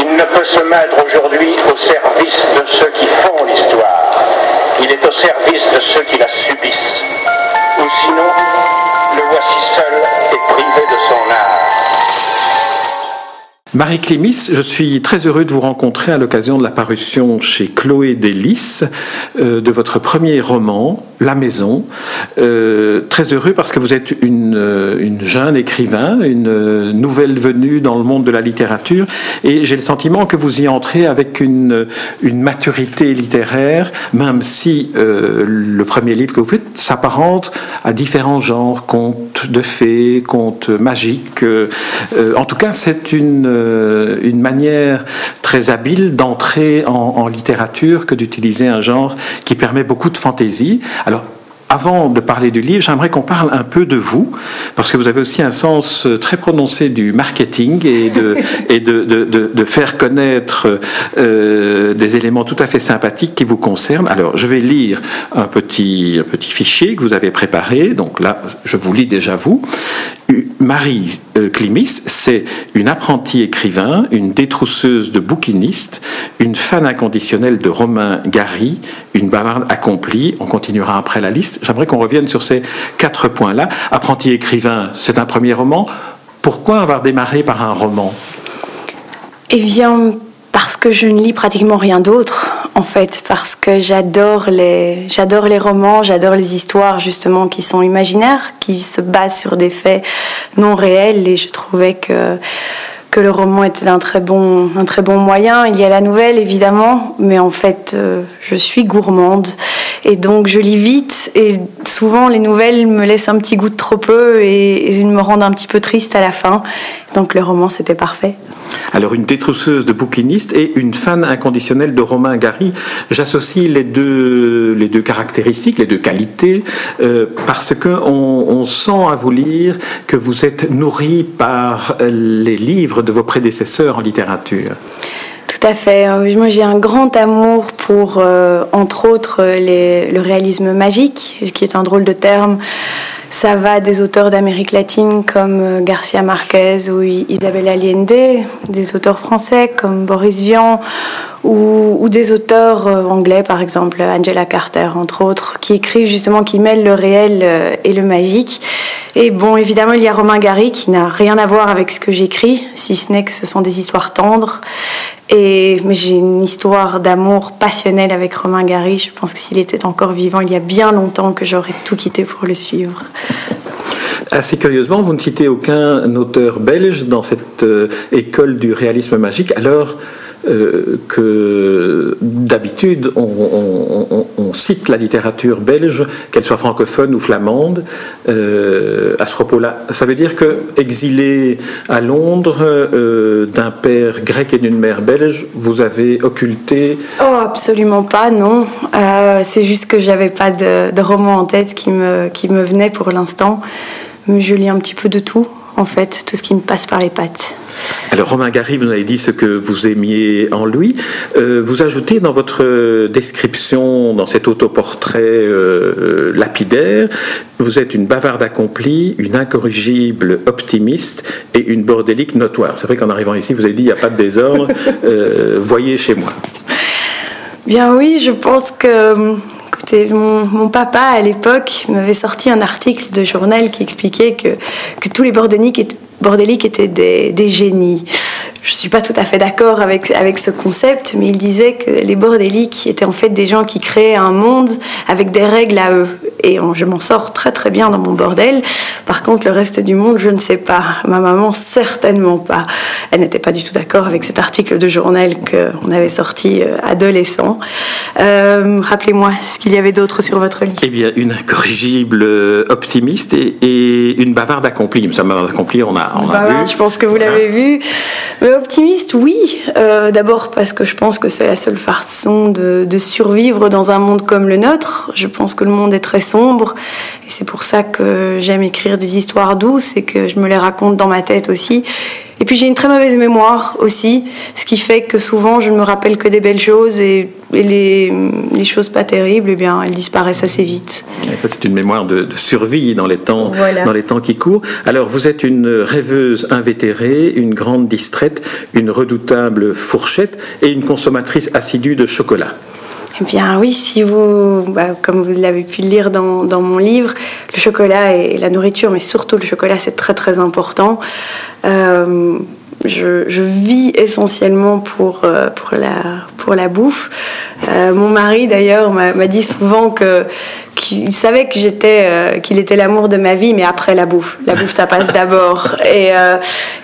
il ne peut se mettre aujourd'hui au service de ceux qui font l'histoire. Il est au service de ceux qui la subissent. Ou sinon, le voici seul et privé de son art. Marie Clémis, je suis très heureux de vous rencontrer à l'occasion de la parution chez Chloé Delis euh, de votre premier roman, La Maison. Euh, très heureux parce que vous êtes une, euh, une jeune écrivain, une euh, nouvelle venue dans le monde de la littérature, et j'ai le sentiment que vous y entrez avec une, maturité littéraire, même si le premier livre que vous faites s'apparente à différents genres, contes de fées, contes magiques. en tout cas, c'est une, euh, une manière très habile d'entrer en, en littérature que d'utiliser un genre qui permet beaucoup de fantaisie. Alors, avant de parler du livre, j'aimerais qu'on parle un peu de vous, parce que vous avez aussi un sens euh, très prononcé du marketing et de, et de, de, de- de faire connaître euh, des éléments tout à fait sympathiques qui vous concernent. Alors, je vais lire un petit, un petit fichier que vous avez préparé. Donc là, je vous lis déjà vous. Marie euh, Climis, c'est une apprentie écrivain, une détrousseuse de bouquinistes, une fan inconditionnelle de Romain Gary, une bavarde accomplie. On continuera après la liste. J'aimerais qu'on revienne sur ces quatre points-là. Apprenti écrivain, c'est un premier roman. Pourquoi avoir démarré par un roman? Eh bien, parce que je ne lis pratiquement rien d'autre, en fait, parce que j'adore les, j'adore les romans, j'adore les histoires justement qui sont imaginaires, qui se basent sur des faits non réels, et je trouvais que le roman était un très bon, un très bon moyen. Il y a la nouvelle évidemment, mais en fait, euh, je suis gourmande et donc je lis vite. Et souvent, les nouvelles me laissent un petit goût de trop peu et, et me rendent un petit peu triste à la fin. Donc le roman, c'était parfait. Alors, une détrousseuse de bouquinistes et une fan inconditionnelle de Romain Gary. J'associe les deux, les deux caractéristiques, les deux qualités, euh, parce que on, on sent à vous lire que vous êtes nourri par les livres de vos prédécesseurs en littérature. Tout à fait. Euh, Moi, j'ai un grand amour pour, euh, entre autres, euh, le réalisme magique, qui est un drôle de terme. Ça va des auteurs d'Amérique latine comme Garcia Marquez ou I- Isabelle Allende, des auteurs français comme Boris Vian, ou, ou des auteurs euh, anglais, par exemple Angela Carter, entre autres, qui écrivent justement, qui mêlent le réel euh, et le magique. Et bon, évidemment, il y a Romain Gary qui n'a rien à voir avec ce que j'écris, si ce n'est que ce sont des histoires tendres. Et mais j'ai une histoire d'amour passionnel avec Romain Gary. Je pense que s'il était encore vivant il y a bien longtemps, que j'aurais tout quitté pour le suivre. Assez curieusement, vous ne citez aucun auteur belge dans cette euh, école du réalisme magique, alors euh, que d'habitude on, cite la littérature belge, qu'elle soit francophone ou flamande, euh, à ce propos-là. Ça veut dire que exilé à Londres euh, d'un père grec et d'une mère belge, vous avez occulté Oh, absolument pas, non. Euh, c'est juste que j'avais pas de, de roman en tête qui me, qui me venait pour l'instant. Mais je lis un petit peu de tout, en fait, tout ce qui me passe par les pattes. Alors Romain Gary, vous avez dit ce que vous aimiez en lui. Euh, vous ajoutez dans votre description, dans cet autoportrait euh, lapidaire, vous êtes une bavarde accomplie, une incorrigible optimiste et une bordélique notoire. C'est vrai qu'en arrivant ici, vous avez dit il n'y a pas de désordre, euh, voyez chez moi. Bien oui, je pense que... Mon, papa, à l'époque, m'avait sorti un article de journal qui expliquait que, tous les bordéliques étaient, bordéliques étaient des, des génies. Je suis pas tout à fait d'accord avec, avec ce concept, mais il disait que les bordéliques étaient en fait des gens qui créaient un monde avec des règles à eux. Et on- je m'en sors très très bien dans mon bordel. Par contre, le reste du monde, je ne sais pas. Ma maman, certainement pas. Elle n'était pas du tout d'accord avec cet article de journal qu'on avait sorti euh, adolescent. Euh, Rappelez-moi ce qu'il y avait d'autre sur votre liste. Eh bien, une incorrigible euh, optimiste et, et une bavarde accomplie. Ça, bavarde accomplie, on a, on a Bah vu. je pense que vous l'avez vu. Mais optimiste, oui. Euh, d'abord parce que je pense que c'est la seule façon de, survivre dans un monde comme le nôtre. Je pense que le monde est très sombre et c'est pour ça que j'aime écrire des histoires douces et que je me les raconte dans ma tête aussi. Et puis j'ai une très mauvaise mémoire aussi, ce qui fait que souvent je ne me rappelle que des belles choses et, les, les, choses pas terribles, eh bien, elles disparaissent assez vite. Et ça, c'est une mémoire de, de, survie dans les, temps, voilà. dans les temps qui courent. Alors, vous êtes une rêveuse invétérée, une grande distraite, une redoutable fourchette et une consommatrice assidue de chocolat. Eh bien oui, si vous, bah, comme vous l'avez pu le lire dans, dans, mon livre, le chocolat et la nourriture, mais surtout le chocolat, c'est très très important. Euh, je, vis essentiellement pour, euh, pour, la, pour la bouffe. Euh, mon mari d'ailleurs m'a dit souvent que qu'il savait que j'étais euh, qu'il était l'amour de ma vie mais après la bouffe. La bouffe ça passe d'abord. Et, euh,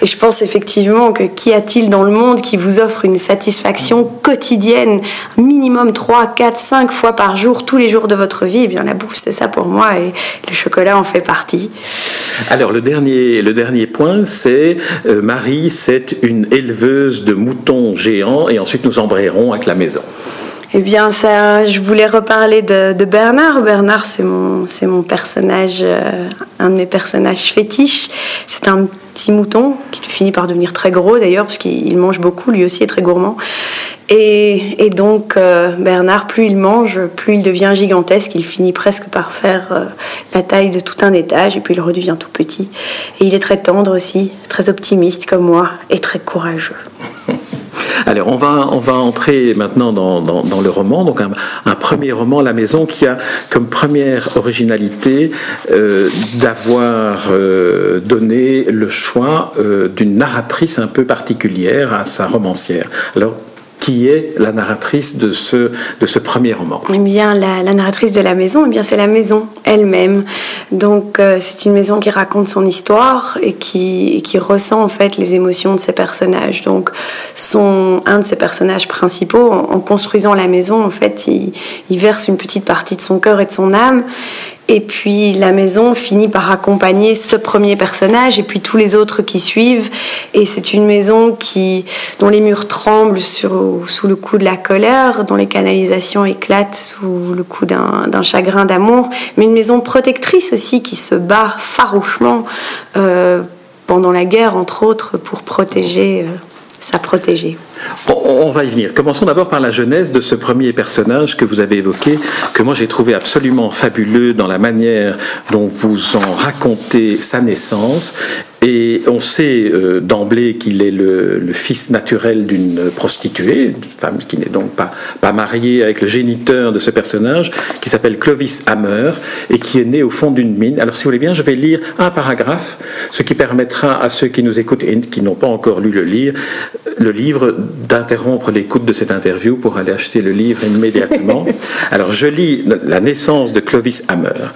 et, je pense effectivement que qu'y a-t-il dans le monde qui vous offre une satisfaction quotidienne minimum 3 4 5 fois par jour tous les jours de votre vie? Eh bien la bouffe c'est ça pour moi et le chocolat en fait partie. Alors le dernier le dernier point c'est euh, Marie c'est une éleveuse de moutons géants et ensuite nous embrayerons avec la maison eh bien, ça, je voulais reparler de, Bernard. Bernard, c'est mon, c'est mon personnage, euh, un de mes personnages fétiches. C'est un petit mouton qui finit par devenir très gros d'ailleurs, parce qu'il mange beaucoup, lui aussi est très gourmand. Et, et donc, euh, Bernard, plus il mange, plus il devient gigantesque. Il finit presque par faire euh, la taille de tout un étage, et puis il redevient tout petit. Et il est très tendre aussi, très optimiste comme moi, et très courageux. Alors, on va, entrer maintenant dans, le roman. Donc, un, premier roman, La Maison, qui a comme première originalité euh, d'avoir euh, donné le choix euh, d'une narratrice un peu particulière à sa romancière. Qui est la narratrice de ce, de ce premier roman Eh bien, la, narratrice de la maison, eh bien, c'est la maison elle-même. Donc, euh, c'est une maison qui raconte son histoire et qui, qui ressent en fait les émotions de ses personnages. Donc, son, un de ses personnages principaux, en, en construisant la maison, en fait, il, il verse une petite partie de son cœur et de son âme. Et puis la maison finit par accompagner ce premier personnage et puis tous les autres qui suivent. Et c'est une maison qui, dont les murs tremblent sous le coup de la colère, dont les canalisations éclatent sous le coup d'un chagrin d'amour, mais une maison protectrice aussi qui se bat farouchement euh, pendant la guerre, entre autres, pour protéger. Euh, sa protégée. On va y venir. Commençons d'abord par la genèse de ce premier personnage que vous avez évoqué, que moi j'ai trouvé absolument fabuleux dans la manière dont vous en racontez sa naissance et on sait euh, d'emblée qu'il est le, fils naturel d'une prostituée, une femme qui n'est donc pas, pas mariée avec le géniteur de ce personnage, qui s'appelle Clovis Hammer, et qui est né au fond d'une mine. Alors si vous voulez bien, je vais lire un paragraphe, ce qui permettra à ceux qui nous écoutent et qui n'ont pas encore lu le, le livre d'interrompre l'écoute de cette interview pour aller acheter le livre immédiatement. Alors je lis la naissance de Clovis Hammer.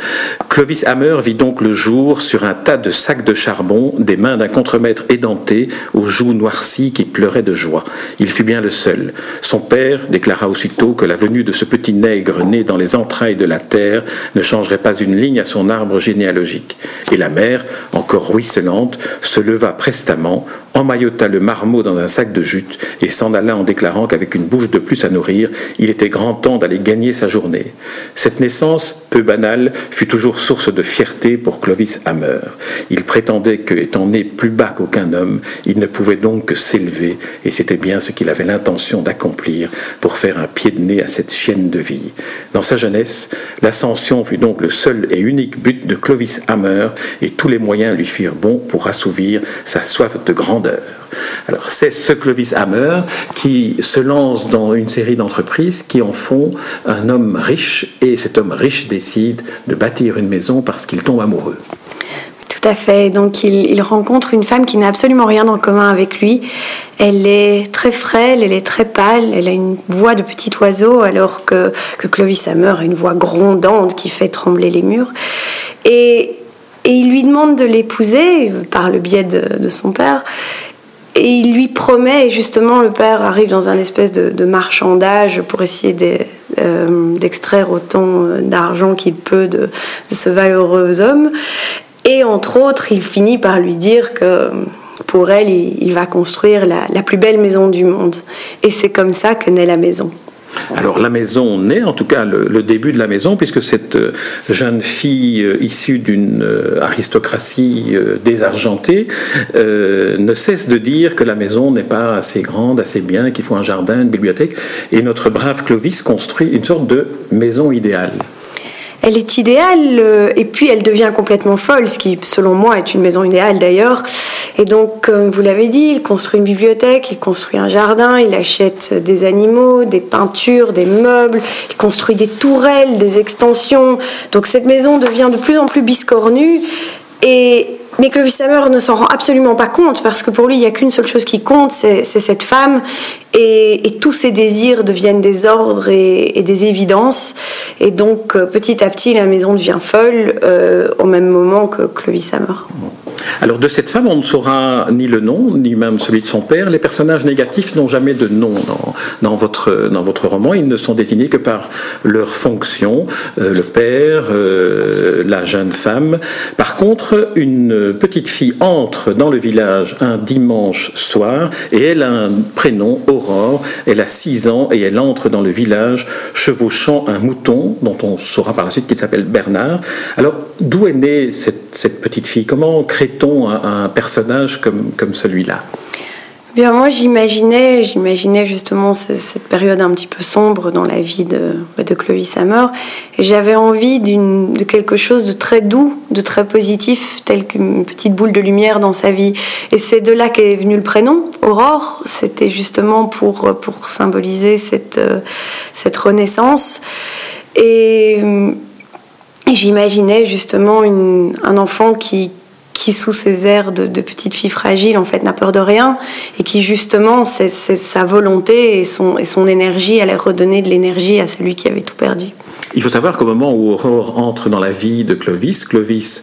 Clovis Hammer vit donc le jour sur un tas de sacs de charbon des mains d'un contremaître édenté, aux joues noircies qui pleuraient de joie. Il fut bien le seul. Son père déclara aussitôt que la venue de ce petit nègre né dans les entrailles de la terre ne changerait pas une ligne à son arbre généalogique. Et la mère, encore ruisselante, se leva prestamment, emmaillota le marmot dans un sac de jute et s'en alla en déclarant qu'avec une bouche de plus à nourrir, il était grand temps d'aller gagner sa journée. Cette naissance, peu banale, fut toujours source de fierté pour Clovis Hammer. Il prétendait que, étant né plus bas qu'aucun homme, il ne pouvait donc que s'élever, et c'était bien ce qu'il avait l'intention d'accomplir pour faire un pied de nez à cette chienne de vie. Dans sa jeunesse, l'ascension fut donc le seul et unique but de Clovis Hammer, et tous les moyens lui firent bon pour assouvir sa soif de Alors c'est ce Clovis Hammer qui se lance dans une série d'entreprises qui en font un homme riche, et cet homme riche décide de bâtir une maison parce qu'il tombe amoureux. Tout à fait. Donc il, il rencontre une femme qui n'a absolument rien en commun avec lui. Elle est très frêle, elle est très pâle, elle a une voix de petit oiseau alors que, que Clovis Hammer a une voix grondante qui fait trembler les murs. Et, et il lui demande de l'épouser par le biais de, son père. Et il lui promet, et justement le père arrive dans un espèce de, marchandage pour essayer d'extraire euh, autant d'argent qu'il peut de, ce valeureux homme. Et entre autres, il finit par lui dire que pour elle, il, va construire la plus belle maison du monde. Et c'est comme ça que naît la maison. Alors la maison naît, en tout cas le, début de la maison, puisque cette euh, jeune fille euh, issue d'une euh, aristocratie désargentée ne cesse de dire que la maison n'est pas assez grande, assez bien, qu'il faut un jardin, une bibliothèque, et notre brave Clovis construit une sorte de maison idéale elle est idéale et puis elle devient complètement folle, ce qui selon moi est une maison idéale d'ailleurs. Et donc, comme vous l'avez dit, il construit une bibliothèque, il construit un jardin, il achète des animaux, des peintures, des meubles, il construit des tourelles, des extensions. Donc cette maison devient de plus en plus biscornue. Et mais Clovis Hammer ne s'en rend absolument pas compte parce que pour lui, il n'y a qu'une seule chose qui compte, c'est cette femme et, tous ses désirs deviennent des ordres et, des évidences. Et donc, euh, petit à petit, la maison devient folle euh, au même moment que Clovis Hammer. Alors de cette femme, on ne saura ni le nom, ni même celui de son père. Les personnages négatifs n'ont jamais de nom dans, votre, dans votre roman. Ils ne sont désignés que par leur fonction, euh, le père, euh, la jeune femme. Par contre, une petite fille entre dans le village un dimanche soir et elle a un prénom, Aurore. Elle a 6 ans et elle entre dans le village chevauchant un mouton dont on saura par la suite qu'il s'appelle Bernard. Alors, d'où est née cette, cette petite fille? Comment crée un, personnage comme, comme celui-là? Bien, moi, j'imaginais, j'imaginais justement cette période un petit peu sombre dans la vie de, de Chloé Hammer. Et j'avais envie de quelque chose de très doux, de très positif, tel qu'une petite boule de lumière dans sa vie. Et c'est de là qu'est venu le prénom, Aurore. C'était justement pour, pour symboliser cette, cette renaissance. Et, j'imaginais justement un enfant qui, qui sous ses airs de, petite fille fragile en fait n'a peur de rien et qui justement c'est sa volonté et son, et son énergie allait redonner de l'énergie à celui qui avait tout perdu. Il faut savoir qu'au moment où Aurore entre dans la vie de Clovis, Clovis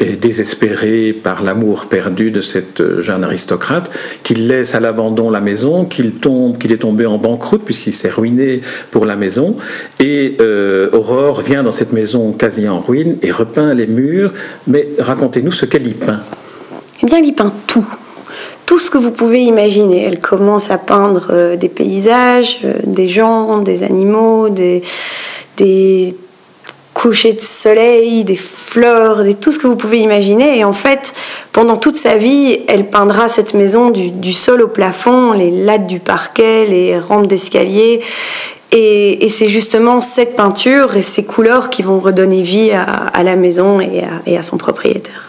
désespéré par l'amour perdu de cette jeune aristocrate, qu'il laisse à l'abandon la maison, qu'il tombe, qu'il est tombé en banqueroute puisqu'il s'est ruiné pour la maison, et euh, Aurore vient dans cette maison quasi en ruine et repeint les murs. Mais racontez-nous ce qu'elle y peint. Eh bien, elle y peint tout tout ce que vous pouvez imaginer. Elle commence à peindre euh, des paysages, euh, des gens, des animaux, des couchers de soleil, des fleurs, tout ce que vous pouvez imaginer. Et en fait, pendant toute sa vie, elle peindra cette maison du, sol au plafond, les lattes du parquet, les rampes d'escalier. Et, c'est justement cette peinture et ces couleurs qui vont redonner vie à, la maison et à son propriétaire.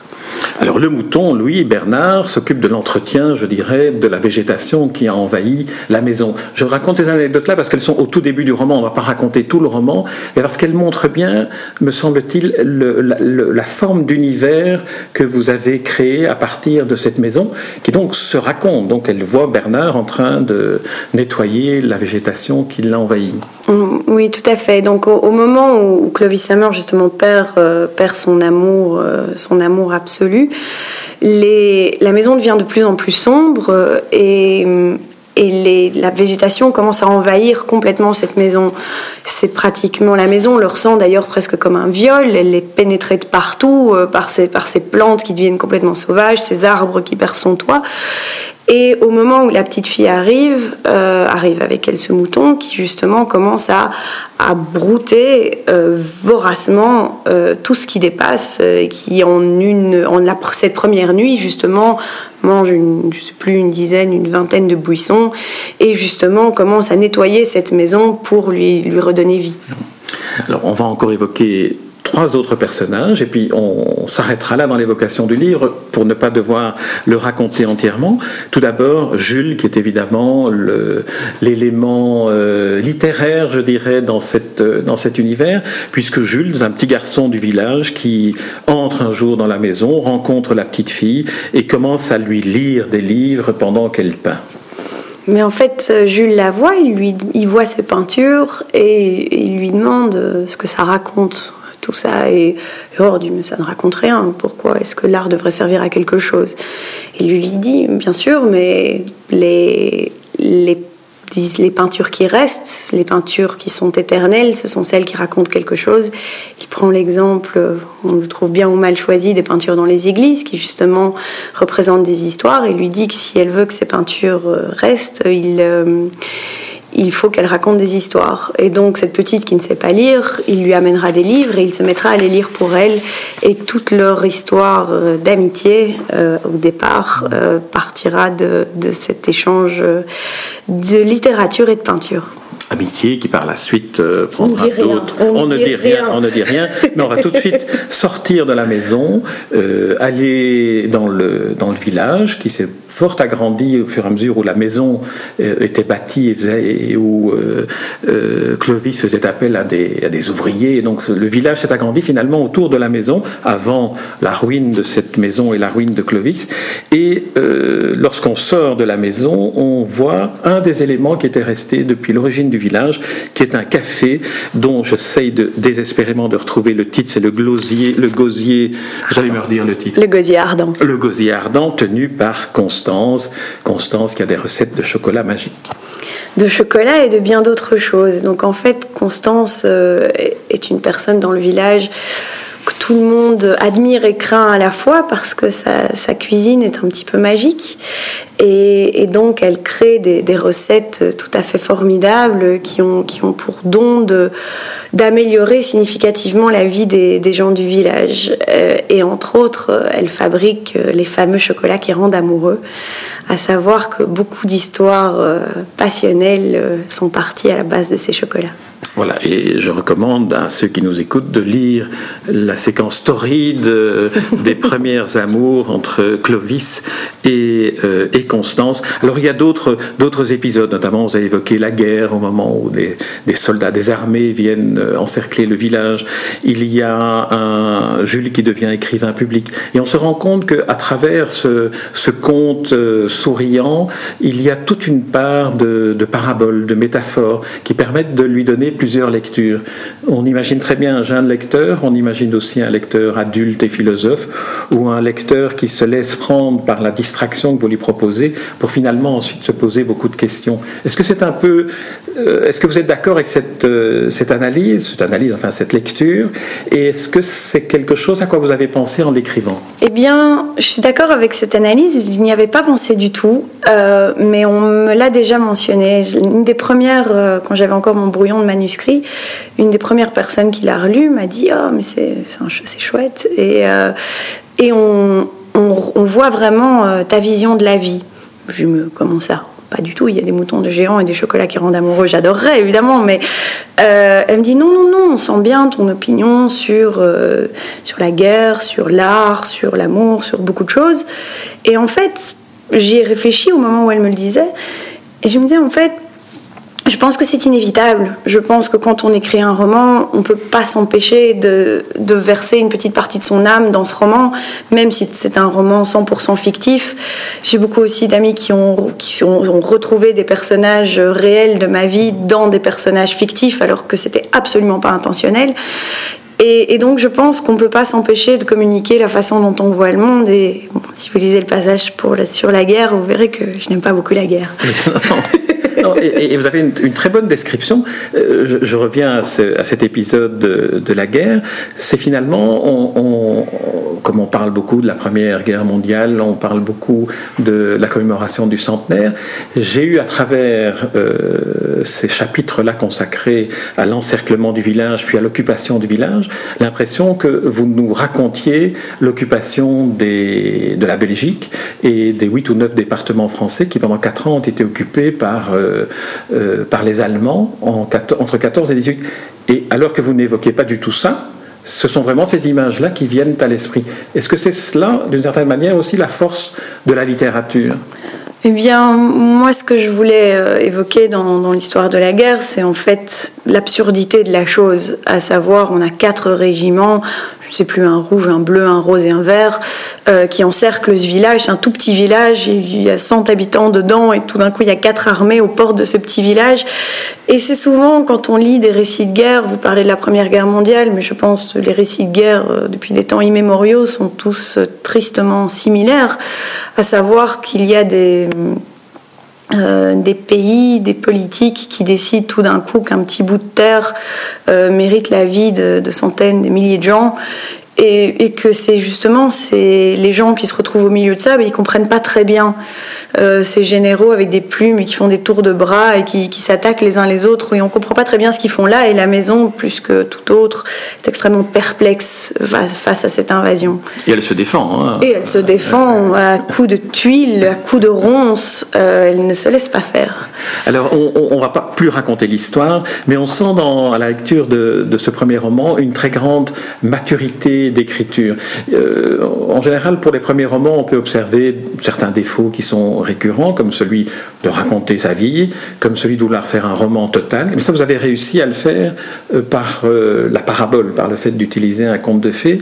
Alors le mouton, lui, Bernard, s'occupe de l'entretien, je dirais, de la végétation qui a envahi la maison. Je raconte ces anecdotes-là parce qu'elles sont au tout début du roman. On ne va pas raconter tout le roman, mais parce qu'elles montrent bien, me semble-t-il, la, forme d'univers que vous avez créé à partir de cette maison, qui donc se raconte. Donc elle voit Bernard en train de nettoyer la végétation qui l'a envahi. Mm, oui, tout à fait. Donc au, moment où Clovis Hammer justement perd, euh, perd son amour, euh, son amour absolu, la maison devient de plus en plus sombre euh, et, la végétation commence à envahir complètement cette maison. C'est pratiquement la maison, on le ressent d'ailleurs presque comme un viol. Elle est pénétrée de partout par, ces, par ces plantes qui deviennent complètement sauvages, ces arbres qui perdent son toit. Et au moment où la petite fille arrive, euh, arrive avec elle ce mouton qui justement commence à, à brouter euh, voracement euh, tout ce qui dépasse et qui en une en cette première nuit justement mange une, plus une dizaine, une vingtaine de buissons et justement commence à nettoyer cette maison pour lui lui redonner vie. Alors on va encore évoquer trois autres personnages, et puis on s'arrêtera là dans l'évocation du livre pour ne pas devoir le raconter entièrement. Tout d'abord, Jules, qui est évidemment l'élément euh, littéraire, je dirais, dans, cette, dans cet univers, puisque Jules un petit garçon du village qui entre un jour dans la maison, rencontre la petite fille et commence à lui lire des livres pendant qu'elle peint. Mais en fait, Jules la voit, il, voit ses peintures et il lui demande ce que ça raconte tout ça est hors du ça ne raconte rien. Pourquoi est-ce que l'art devrait servir à quelque chose? Il lui dit, bien sûr, mais les, les les peintures qui restent, les peintures qui sont éternelles, ce sont celles qui racontent quelque chose. Il prend l'exemple, on le trouve bien ou mal choisi, des peintures dans les églises qui justement représentent des histoires et lui dit que si elle veut que ces peintures restent, il il faut qu'elle raconte des histoires. Et donc cette petite qui ne sait pas lire, il lui amènera des livres et il se mettra à les lire pour elle. Et toute leur histoire euh, d'amitié euh, au départ euh, partira de, de, cet échange de littérature et de peinture amitié qui par la suite prendra d'autres. On, ne dit rien, on ne dit rien, mais on va tout de suite sortir de la maison, aller dans le, dans le village qui s'est fort agrandi au fur et à mesure où la maison euh, était bâtie et, où euh, euh, Clovis faisait appel à des, à des ouvriers. donc le village s'est agrandi finalement autour de la maison, avant la ruine de cette maison et la ruine de Clovis. Et lorsqu'on sort de la maison, on voit un des éléments qui était resté depuis l'origine du village, qui est un café dont j'essaye de, désespérément de retrouver le titre, c'est le glosier, le gosier, j'allais me redire le titre. Le gosier ardent. Le gosier ardent tenu par Constance Constance. qui a des recettes de chocolat magique. De chocolat et de bien d'autres choses. Donc en fait, Constance euh, est une personne dans le village tout le monde admire et craint à la fois parce que sa, cuisine est un petit peu magique. Et, donc elle crée des, recettes tout à fait formidables qui ont, pour don d'améliorer significativement la vie des, gens du village. Euh, et entre autres, elle fabrique les fameux chocolats qui rendent amoureux, à savoir que beaucoup d'histoires euh, passionnelles euh, sont parties à la base de ces chocolats. Voilà, et je recommande à ceux qui nous écoutent de lire la séquence torride euh, des premières amours entre Clovis et, euh, et Constance. Alors il y a d'autres, épisodes, notamment vous avez évoqué la guerre au moment où des, des, soldats des armées viennent euh, encercler le village. Il y a un Jules qui devient écrivain public. Et on se rend compte qu'à travers ce, ce conte souriant, il y a toute une part de, de paraboles, de métaphores qui permettent de lui donner plusieurs lectures. On imagine très bien un jeune lecteur, on imagine aussi un lecteur adulte et philosophe, ou un lecteur qui se laisse prendre par la distraction que vous lui proposez pour finalement ensuite se poser beaucoup de questions. Est-ce que c'est un peu, euh, est-ce que vous êtes d'accord avec cette, euh, cette analyse, cette analyse, enfin cette lecture, et est-ce que c'est quelque chose à quoi vous avez pensé en l'écrivant? Eh bien, je suis d'accord avec cette analyse, je n'y avais pas pensé du tout, euh, mais on me l'a déjà mentionné. Une des premières, quand j'avais encore mon brouillon de manuscrit, une des premières personnes qui l'a relu m'a dit Oh, mais c'est chouette. Et, euh, et on, on, voit vraiment euh, ta vision de la vie. Je me Comment ça? Pas du tout, il y a des moutons de géants et des chocolats qui rendent amoureux, j'adorerais évidemment, mais euh, elle me dit non, non, non, on sent bien ton opinion sur, sur la guerre, sur l'art, sur l'amour, sur beaucoup de choses. Et en fait, j'y ai réfléchi au moment où elle me le disait, et je me disais en fait, je pense que c'est inévitable. Je pense que quand on écrit un roman, on ne peut pas s'empêcher de, verser une petite partie de son âme dans ce roman, même si c'est un roman 100% fictif. J'ai beaucoup aussi d'amis qui, ont, qui ont, retrouvé des personnages réels de ma vie dans des personnages fictifs, alors que c'était absolument pas intentionnel. Et, donc je pense qu'on ne peut pas s'empêcher de communiquer la façon dont on voit le monde. Et si vous lisez le passage pour sur la guerre, vous verrez que je n'aime pas beaucoup la guerre. et, vous avez une, très bonne description. Euh, je, reviens à, cet épisode de, la guerre. C'est finalement, on, comme on parle beaucoup de la Première Guerre mondiale, on parle beaucoup de la commémoration du centenaire. J'ai eu à travers euh, ces chapitres-là consacrés à l'encerclement du village, puis à l'occupation du village, l'impression que vous nous racontiez l'occupation de la Belgique et des huit ou neuf départements français qui pendant quatre ans ont été occupés par euh, euh, par les Allemands entre 14 et 18. Et alors que vous n'évoquez pas du tout ça, ce sont vraiment ces images-là qui viennent à l'esprit. Est-ce que c'est cela, d'une certaine manière, aussi la force de la littérature? Eh bien, moi, ce que je voulais euh, évoquer dans, l'histoire de la guerre, c'est en fait l'absurdité de la chose, à savoir, on a quatre régiments, je sais plus, un rouge, un bleu, un rose et un vert, euh, qui encerclent ce village. C'est un tout petit village, il y a 100 habitants dedans, et tout d'un coup, il y a quatre armées aux portes de ce petit village. Et c'est souvent, quand on lit des récits de guerre, vous parlez de la Première Guerre mondiale, mais je pense que les récits de guerre, euh, depuis des temps immémoriaux, sont tous tristement similaires, à savoir qu'il y a des euh, des pays, des politiques qui décident tout d'un coup qu'un petit bout de terre euh, mérite la vie de, centaines, de milliers de gens. Et, et que c'est justement c'est les gens qui se retrouvent au milieu de ça, mais ils comprennent pas très bien euh, ces généraux avec des plumes et qui font des tours de bras et qui, qui s'attaquent les uns les autres. Et on comprend pas très bien ce qu'ils font là. Et la maison, plus que tout autre, est extrêmement perplexe face à cette invasion. Et elle se défend. Hein. Et elle se défend à coups de tuiles, à coups de ronces. Euh, elle ne se laisse pas faire. Alors, on, ne va pas plus raconter l'histoire, mais on sent dans, à la lecture de, de, ce premier roman une très grande maturité d'écriture. Euh, en général, pour les premiers romans, on peut observer certains défauts qui sont récurrents, comme celui de raconter sa vie, comme celui de vouloir faire un roman total. Mais ça, vous avez réussi à le faire euh, par euh, la parabole, par le fait d'utiliser un conte de fées.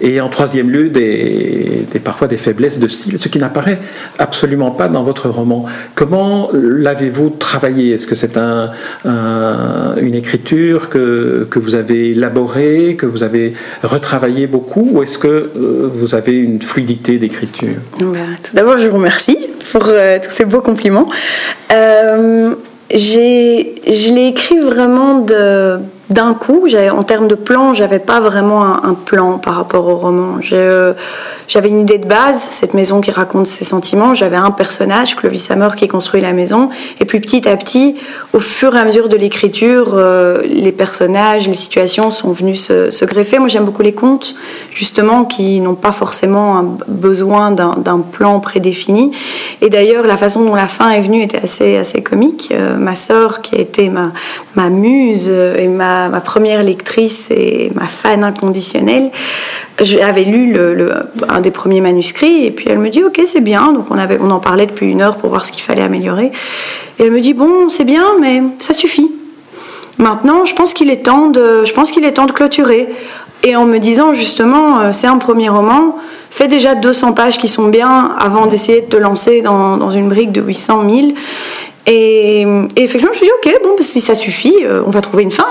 Et en troisième lieu, des, parfois des faiblesses de style, ce qui n'apparaît absolument pas dans votre roman. Comment l'avez-vous travaillé? Est-ce que c'est un, un, une écriture que, que vous avez élaborée, que vous avez retravaillé beaucoup, ou est-ce que euh, vous avez une fluidité d'écriture? Bah, Tout d'abord, je vous remercie pour euh, tous ces beaux compliments. Euh, je l'ai écrit vraiment d'un coup. En termes de plan, j'avais pas vraiment un, plan par rapport au roman. J'avais une idée de base, cette maison qui raconte ses sentiments. J'avais un personnage, Clovis Hammer, qui construit la maison. Et puis petit à petit, au fur et à mesure de l'écriture, euh, les personnages, les situations sont venus se, greffer. Moi, j'aime beaucoup les contes, justement, qui n'ont pas forcément un besoin d'un plan prédéfini. Et d'ailleurs, la façon dont la fin est venue était assez, assez comique. Euh, ma sœur, qui a été ma, ma muse et ma ma, première lectrice et ma fan inconditionnelle, j'avais lu le, un des premiers manuscrits et puis elle me dit ok c'est bien. Donc on avait on en parlait depuis une heure pour voir ce qu'il fallait améliorer. Et elle me dit bon c'est bien mais ça suffit. Maintenant je pense qu'il est temps de clôturer. Et en me disant justement euh, c'est un premier roman fais déjà 200 pages qui sont bien avant d'essayer de te lancer dans, dans une brique de 800 000 et, et, effectivement, je me suis dit, ok, bon, si ça suffit, euh, on va trouver une fin.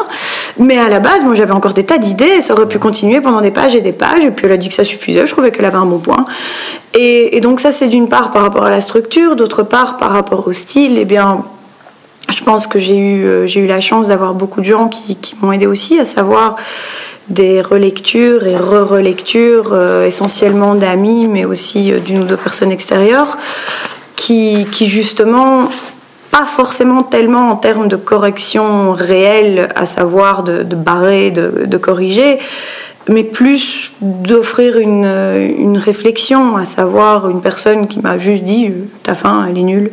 Mais à la base, moi, j'avais encore des tas d'idées, ça aurait pu continuer pendant des pages et des pages, et puis elle a dit que ça suffisait, je trouvais qu'elle avait un bon point. Et, et donc ça, c'est d'une part par rapport à la structure, d'autre part par rapport au style, eh bien, je pense que j'ai eu, euh, j'ai eu la chance d'avoir beaucoup de gens qui, qui m'ont aidé aussi, à savoir des relectures et re-relectures, euh, essentiellement d'amis, mais aussi d'une ou deux personnes extérieures, qui, qui justement pas forcément tellement en termes de correction réelle, à savoir de, barrer, de, corriger, mais plus d'offrir une, une, réflexion, à savoir une personne qui m'a juste dit ta fin, elle est nulle.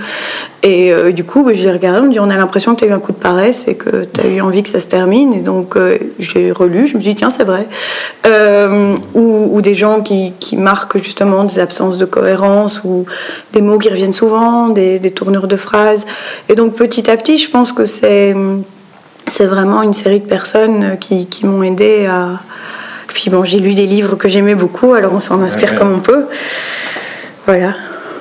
Et euh, du coup, j'ai regardé, on me dit on a l'impression que tu as eu un coup de paresse et que tu as eu envie que ça se termine. Et donc, euh, j'ai relu, je me dis tiens, c'est vrai. Euh, ou, ou, des gens qui, qui, marquent justement des absences de cohérence ou des mots qui reviennent souvent, des, des tournures de phrases. Et donc, petit à petit, je pense que c'est. C'est vraiment une série de personnes qui, qui m'ont aidé à, puis bon, j'ai lu des livres que j'aimais beaucoup, alors on s'en inspire ouais. comme on peut. Voilà.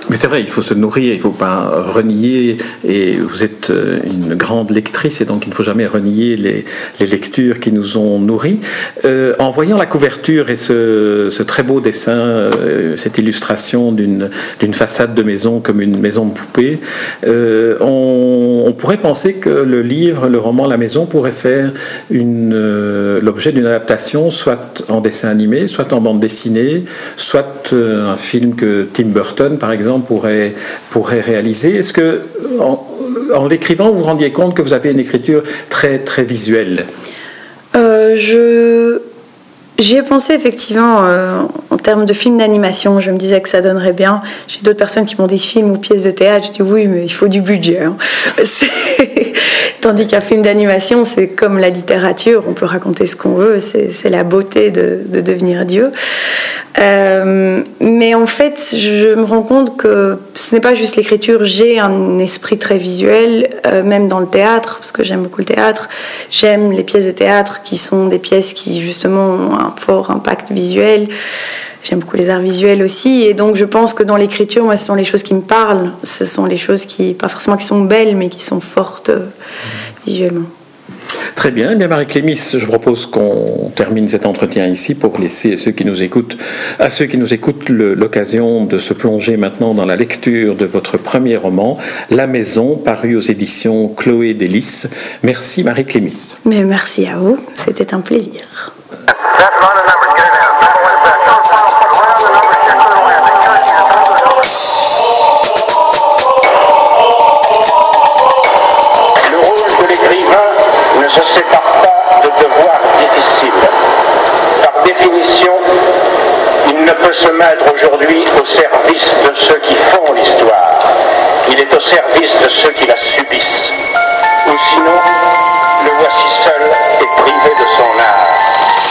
Mais c'est vrai, il faut se nourrir, il ne faut pas renier, et vous êtes euh, une grande lectrice, et donc il ne faut jamais renier les, lectures qui nous ont nourris. Euh, en voyant la couverture et ce, très beau dessin, euh, cette illustration d'une façade de maison comme une maison de poupée, on, pourrait penser que le livre, le roman La Maison pourrait faire l'objet d'une adaptation, soit en dessin animé, soit en bande dessinée, soit un film que Tim Burton, par exemple, pourrait, pourrait réaliser. Est-ce que, en, en l'écrivant, vous vous rendiez compte que vous avez une écriture très, très visuelle? Euh, Je. J'y ai pensé effectivement euh, en termes de films d'animation. Je me disais que ça donnerait bien. J'ai d'autres personnes qui m'ont dit films ou pièces de théâtre. Je dis oui, mais il faut du budget. Hein. Tandis qu'un film d'animation, c'est comme la littérature. On peut raconter ce qu'on veut. C'est la beauté de, de, devenir Dieu. Euh, mais en fait, je me rends compte que ce n'est pas juste l'écriture. J'ai un esprit très visuel, euh, même dans le théâtre, parce que j'aime beaucoup le théâtre. J'aime les pièces de théâtre qui sont des pièces qui justement ont un fort impact visuel. J'aime beaucoup les arts visuels aussi, et donc je pense que dans l'écriture, moi, ce sont les choses qui me parlent. Ce sont les choses qui, pas forcément qui sont belles, mais qui sont fortes euh, visuellement. Très bien. Eh bien, Marie-Clémis, je propose qu'on termine cet entretien ici pour laisser à ceux qui nous écoutent, à ceux qui nous écoutent l'occasion de se plonger maintenant dans la lecture de votre premier roman, La Maison, paru aux éditions Chloé Délice. Merci Marie-Clémis. Mais merci à vous. C'était un plaisir. Par définition, il ne peut se mettre aujourd'hui au service de ceux qui font l'histoire. Il est au service de ceux qui la subissent. Ou sinon, le voici seul et privé de son art.